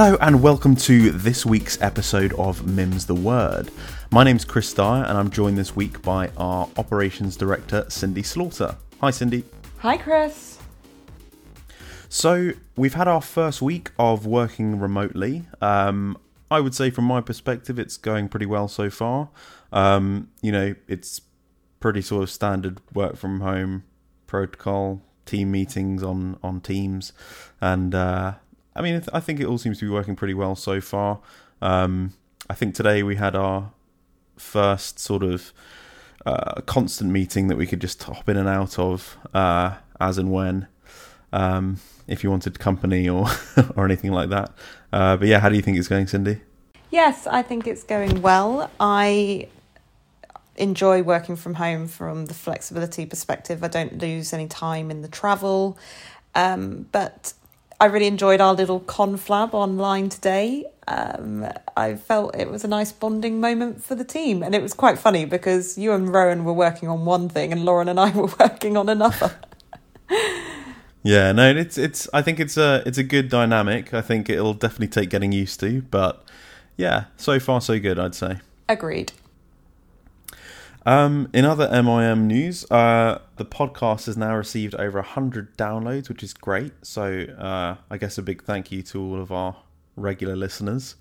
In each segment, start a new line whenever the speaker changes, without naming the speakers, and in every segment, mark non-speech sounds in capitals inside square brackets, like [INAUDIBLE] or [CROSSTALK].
Hello and welcome to this week's episode of MiM's the Word. My name's Kris Dyer and I'm joined this week by our operations director, Cindy Slaughter. Hi, Cindy.
Hi, Kris.
So, we've had our first week of working remotely. Um, I would say, from my perspective, it's going pretty well so far. Um, you know, it's pretty sort of standard work from home protocol, team meetings on on Teams, and uh, I mean, I think it all seems to be working pretty well so far. Um, I think today we had our first sort of uh, constant meeting that we could just hop in and out of uh, as and when, um, if you wanted company or [LAUGHS] or anything like that. Uh, but yeah, how do you think it's going, Cindy?
Yes, I think it's going well. I enjoy working from home from the flexibility perspective. I don't lose any time in the travel, um, but I really enjoyed our little conflab online today. Um, I felt it was a nice bonding moment for the team, and it was quite funny because you and Rowan were working on one thing, and Lauren and I [LAUGHS] were working on another.
yeah, no, it's it's. I think it's a it's a good dynamic. I think it'll definitely take getting used to, but yeah, so far so good. I'd say.
Agreed.
Um, in other MIM news, uh, the podcast has now received over 100 downloads, which is great. So, uh, I guess a big thank you to all of our regular listeners.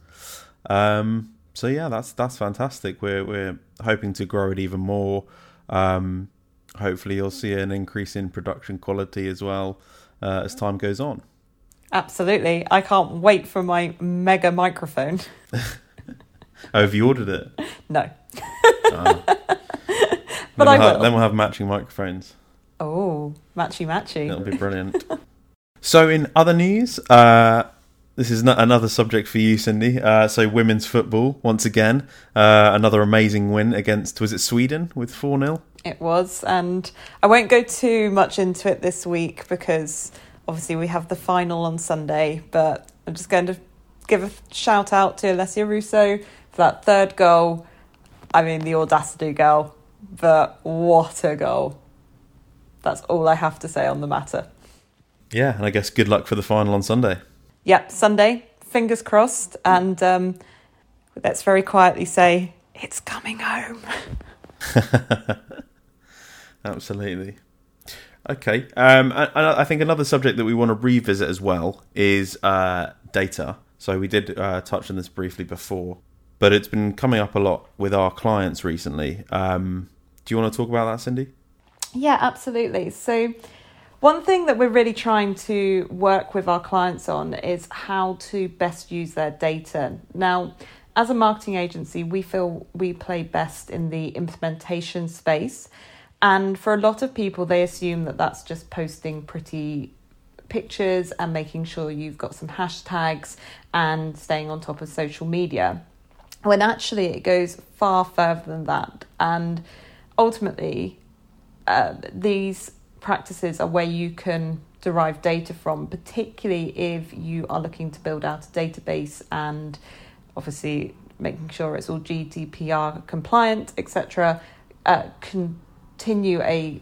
Um, so yeah, that's that's fantastic. We're we're hoping to grow it even more. Um, hopefully, you'll see an increase in production quality as well uh, as time goes on.
Absolutely, I can't wait for my mega microphone. [LAUGHS]
oh, have you ordered it? [LAUGHS]
No. Ah. But
then
I
we'll
will.
have, then we'll have matching microphones.
Oh, matchy matchy.
That'll be brilliant. [LAUGHS] so, in other news, uh, this is not another subject for you, Cindy. Uh, so, women's football once again, uh, another amazing win against was it Sweden with four 0
It was, and I won't go too much into it this week because obviously we have the final on Sunday. But I'm just going to give a shout out to Alessia Russo for that third goal. I mean, the audacity goal, but what a goal! That's all I have to say on the matter.
Yeah, and I guess good luck for the final on Sunday.
Yep, Sunday, fingers crossed, and um, let's very quietly say it's coming home. [LAUGHS]
Absolutely. Okay, um, I, I think another subject that we want to revisit as well is uh, data. So we did uh, touch on this briefly before, but it's been coming up a lot with our clients recently. Um, do you want to talk about that, Cindy?
Yeah, absolutely. So, one thing that we're really trying to work with our clients on is how to best use their data. Now, as a marketing agency, we feel we play best in the implementation space. And for a lot of people, they assume that that's just posting pretty pictures and making sure you've got some hashtags and staying on top of social media. When actually, it goes far further than that. And ultimately, uh, these practices are where you can derive data from, particularly if you are looking to build out a database and obviously making sure it's all GDPR compliant, etc. Uh, continue a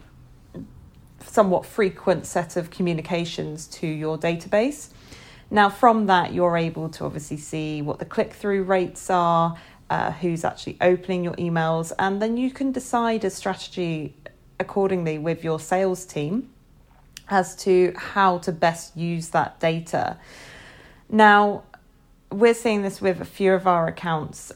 somewhat frequent set of communications to your database. Now, from that, you're able to obviously see what the click through rates are, uh, who's actually opening your emails, and then you can decide a strategy accordingly with your sales team as to how to best use that data. Now, we're seeing this with a few of our accounts,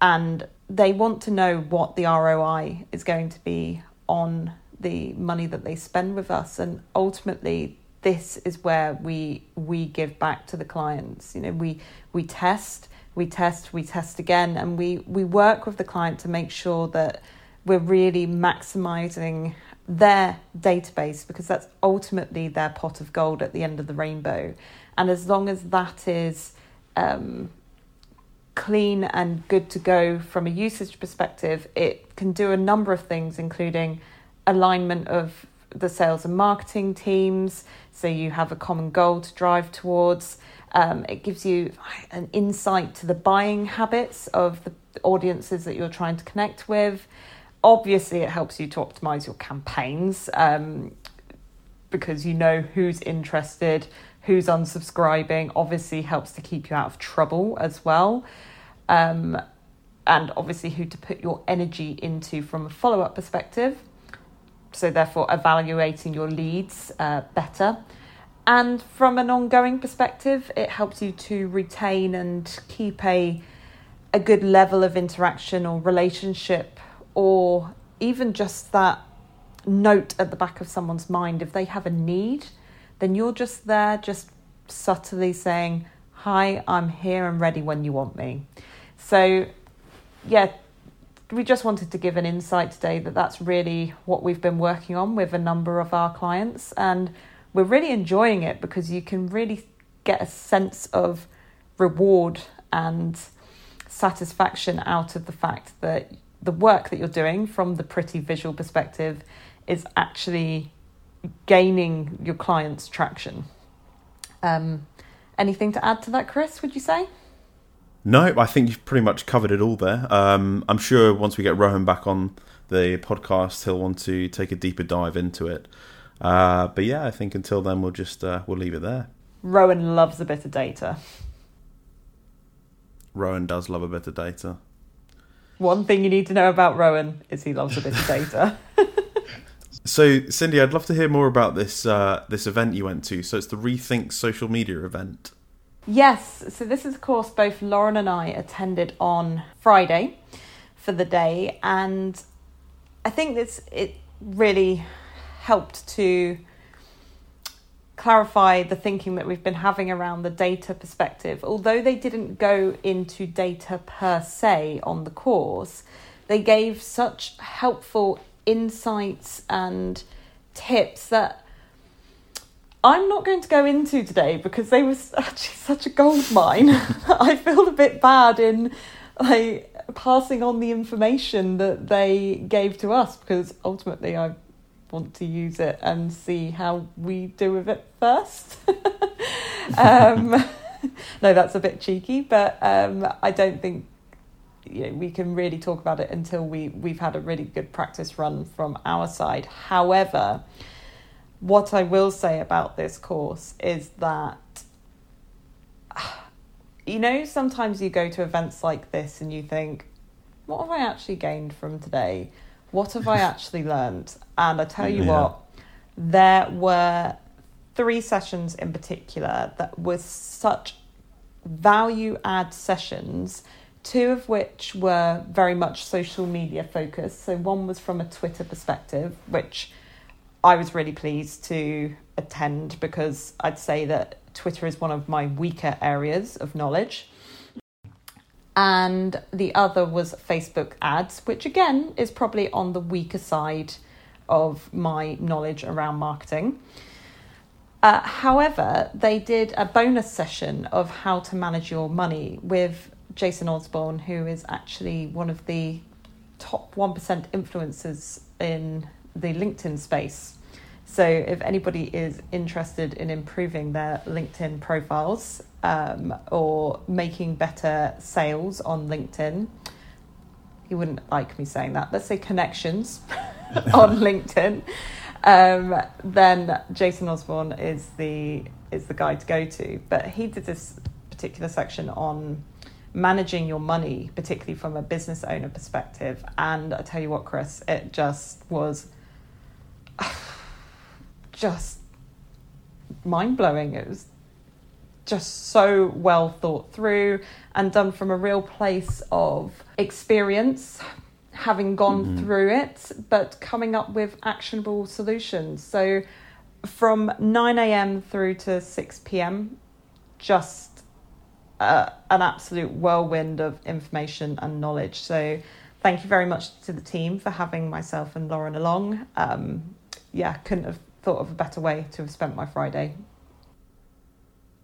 and they want to know what the ROI is going to be on the money that they spend with us, and ultimately, this is where we we give back to the clients. You know, we we test, we test, we test again, and we we work with the client to make sure that we're really maximizing their database because that's ultimately their pot of gold at the end of the rainbow. And as long as that is um, clean and good to go from a usage perspective, it can do a number of things, including alignment of the sales and marketing teams. So you have a common goal to drive towards. Um, it gives you an insight to the buying habits of the audiences that you're trying to connect with obviously it helps you to optimize your campaigns um, because you know who's interested who's unsubscribing obviously helps to keep you out of trouble as well. Um, and obviously, who to put your energy into from a follow up perspective. So, therefore, evaluating your leads uh, better. And from an ongoing perspective, it helps you to retain and keep a, a good level of interaction or relationship, or even just that note at the back of someone's mind. If they have a need, then you're just there, just subtly saying, Hi, I'm here and ready when you want me. So, yeah, we just wanted to give an insight today that that's really what we've been working on with a number of our clients. And we're really enjoying it because you can really get a sense of reward and satisfaction out of the fact that the work that you're doing from the pretty visual perspective is actually gaining your clients traction. Um, anything to add to that, Kris? Would you say?
No, I think you've pretty much covered it all there. Um, I'm sure once we get Rohan back on the podcast, he'll want to take a deeper dive into it. Uh, but yeah, I think until then we'll just uh, we'll leave it there.
Rohan loves a bit of data.
Rohan does love a bit of data.
One thing you need to know about Rohan is he loves a bit of data. [LAUGHS] [LAUGHS]
so, Cindy, I'd love to hear more about this uh, this event you went to. So, it's the Rethink Social Media event.
Yes, so this is a course both Lauren and I attended on Friday for the day, and I think this it really helped to clarify the thinking that we've been having around the data perspective. Although they didn't go into data per se on the course, they gave such helpful insights and tips that I'm not going to go into today because they were actually such a gold mine. [LAUGHS] I feel a bit bad in like passing on the information that they gave to us because ultimately I want to use it and see how we do with it first. [LAUGHS] um, [LAUGHS] no, that's a bit cheeky, but um, I don't think you know, we can really talk about it until we we've had a really good practice run from our side. However what I will say about this course is that, [SIGHS] you know, sometimes you go to events like this and you think, what have I actually gained from today? What have I [LAUGHS] actually learned? And I tell you yeah. what, there were three sessions in particular that were such value add sessions, two of which were very much social media focused. So one was from a Twitter perspective, which I was really pleased to attend because I'd say that Twitter is one of my weaker areas of knowledge. And the other was Facebook ads, which again is probably on the weaker side of my knowledge around marketing. Uh, however, they did a bonus session of how to manage your money with Jason Osborn, who is actually one of the top 1% influencers in the LinkedIn space. So, if anybody is interested in improving their LinkedIn profiles um, or making better sales on LinkedIn, he wouldn't like me saying that. Let's say connections [LAUGHS] on [LAUGHS] LinkedIn. Um, then Jason Osborn is the is the guy to go to. But he did this particular section on managing your money, particularly from a business owner perspective. And I tell you what, Kris, it just was [SIGHS] just mind blowing. It was just so well thought through and done from a real place of experience, having gone mm-hmm. through it, but coming up with actionable solutions. So from 9 a.m. through to 6 p.m., just uh, an absolute whirlwind of information and knowledge. So thank you very much to the team for having myself and Lauren along. Um, yeah, couldn't have thought of a better way to have spent my Friday.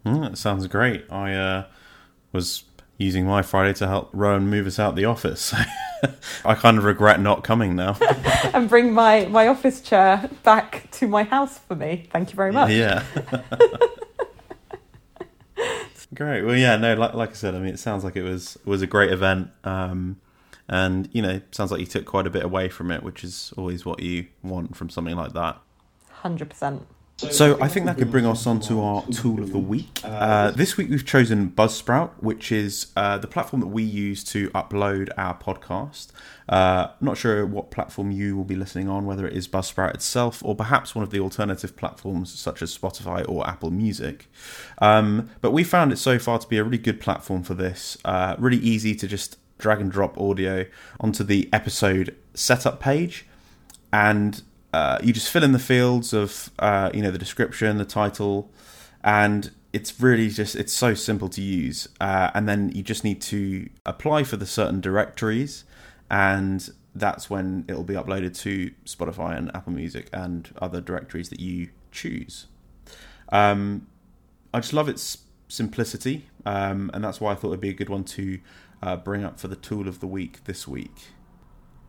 Mm, that sounds great. I uh, was using my Friday to help Rohan move us out the office. [LAUGHS] I kind of regret not coming now. [LAUGHS]
and bring my, my office chair back to my house for me. Thank you very much.
Yeah. [LAUGHS] great. Well, yeah, no, like, like I said, I mean, it sounds like it was was a great event. Um, and, you know, sounds like you took quite a bit away from it, which is always what you want from something like that.
Hundred percent.
So I think that could bring us on to our tool of the week. Uh, this week we've chosen Buzzsprout, which is uh, the platform that we use to upload our podcast. Uh, not sure what platform you will be listening on, whether it is Buzzsprout itself or perhaps one of the alternative platforms such as Spotify or Apple Music. Um, but we found it so far to be a really good platform for this. Uh, really easy to just drag and drop audio onto the episode setup page and uh, you just fill in the fields of uh, you know the description, the title, and it's really just it's so simple to use. Uh, and then you just need to apply for the certain directories, and that's when it'll be uploaded to Spotify and Apple Music and other directories that you choose. Um, I just love its simplicity, um, and that's why I thought it'd be a good one to uh, bring up for the tool of the week this week.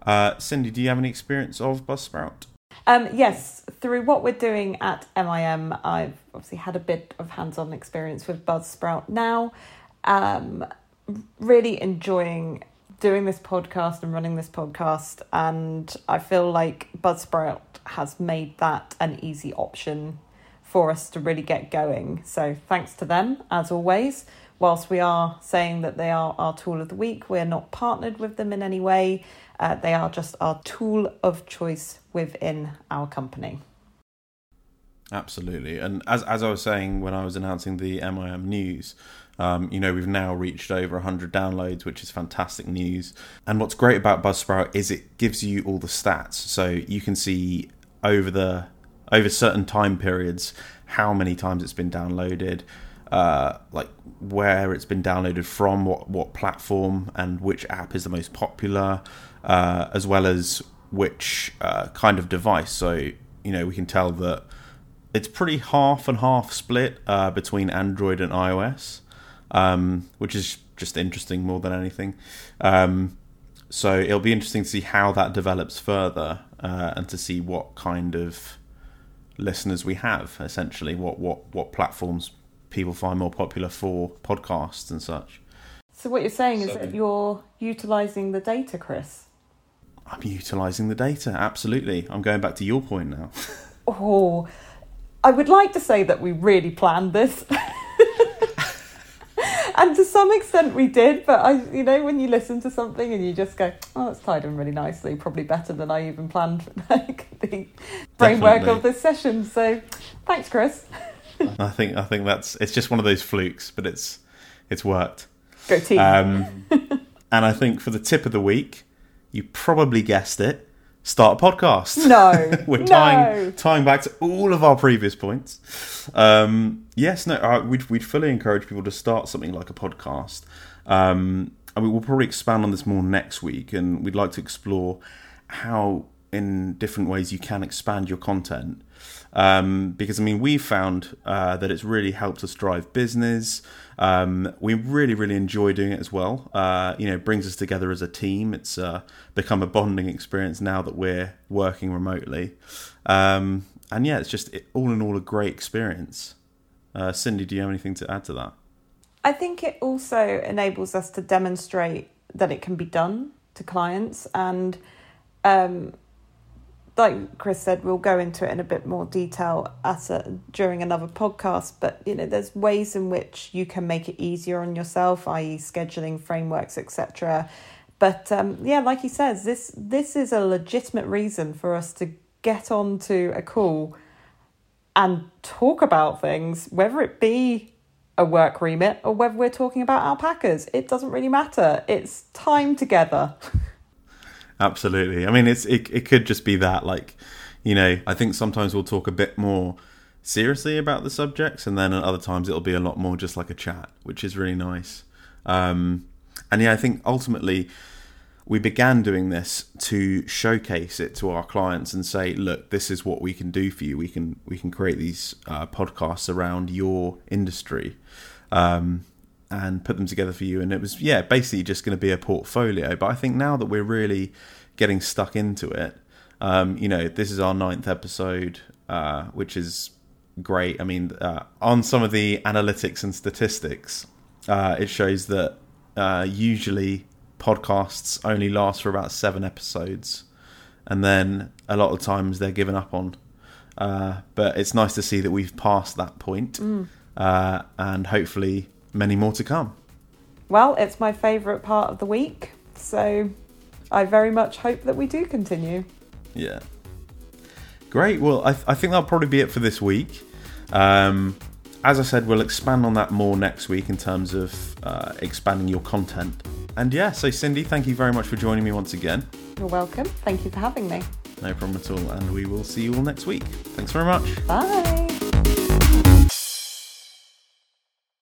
Uh, Cindy, do you have any experience of Buzzsprout?
Um, yes, through what we're doing at MIM, I've obviously had a bit of hands on experience with Buzzsprout now. Um, really enjoying doing this podcast and running this podcast, and I feel like Buzzsprout has made that an easy option for us to really get going. So, thanks to them, as always. Whilst we are saying that they are our tool of the week, we're not partnered with them in any way. Uh, they are just our tool of choice within our company.
Absolutely, and as as I was saying when I was announcing the MIM news, um, you know we've now reached over 100 downloads, which is fantastic news. And what's great about Buzzsprout is it gives you all the stats, so you can see over the over certain time periods how many times it's been downloaded, uh, like where it's been downloaded from, what what platform, and which app is the most popular uh, as well as which uh, kind of device. So you know we can tell that it's pretty half and half split uh, between Android and iOS, um, which is just interesting more than anything. Um, so it'll be interesting to see how that develops further uh, and to see what kind of listeners we have. Essentially, what what what platforms people find more popular for podcasts and such.
So what you're saying is that you're utilizing the data, Kris.
I'm utilizing the data. Absolutely. I'm going back to your point now. [LAUGHS]
oh, I would like to say that we really planned this. [LAUGHS] and to some extent we did, but I, you know, when you listen to something and you just go, "Oh, that's tied in really nicely," probably better than I even planned [LAUGHS] like the framework of this session. So, thanks, Kris.
I think I think that's it's just one of those flukes, but it's it's worked.
Go team. Um, [LAUGHS]
and I think for the tip of the week, you probably guessed it. Start a podcast.
No, [LAUGHS]
we're tying no. tying back to all of our previous points. Um, yes, no, uh, we'd we'd fully encourage people to start something like a podcast. Um, I mean, we'll probably expand on this more next week, and we'd like to explore how, in different ways, you can expand your content. Um, because I mean, we've found uh, that it's really helped us drive business. Um, we really, really enjoy doing it as well. Uh, you know, brings us together as a team. It's uh, become a bonding experience now that we're working remotely. Um, and yeah, it's just it, all in all a great experience. Uh, Cindy, do you have anything to add to that?
I think it also enables us to demonstrate that it can be done to clients and um, like Kris said, we'll go into it in a bit more detail at a, during another podcast. But you know, there's ways in which you can make it easier on yourself, i.e., scheduling frameworks, etc. But um, yeah, like he says, this this is a legitimate reason for us to get onto a call and talk about things, whether it be a work remit or whether we're talking about alpacas. It doesn't really matter. It's time together. [LAUGHS]
Absolutely. I mean, it's it, it could just be that, like, you know, I think sometimes we'll talk a bit more seriously about the subjects, and then at other times it'll be a lot more just like a chat, which is really nice. Um, and yeah, I think ultimately we began doing this to showcase it to our clients and say, look, this is what we can do for you. We can we can create these uh, podcasts around your industry. Um, and put them together for you. And it was, yeah, basically just going to be a portfolio. But I think now that we're really getting stuck into it, um, you know, this is our ninth episode, uh, which is great. I mean, uh, on some of the analytics and statistics, uh, it shows that uh, usually podcasts only last for about seven episodes. And then a lot of times they're given up on. Uh, but it's nice to see that we've passed that point, uh, and hopefully many more to come.
Well, it's my favourite part of the week, so I very much hope that we do continue.
Yeah. Great. Well, I, I think that'll probably be it for this week. Um, as I said, we'll expand on that more next week in terms of uh, expanding your content. And yeah, so Cindy, thank you very much for joining me once again.
You're welcome. Thank you for having me.
No problem at all. And we will see you all next week. Thanks very much.
Bye.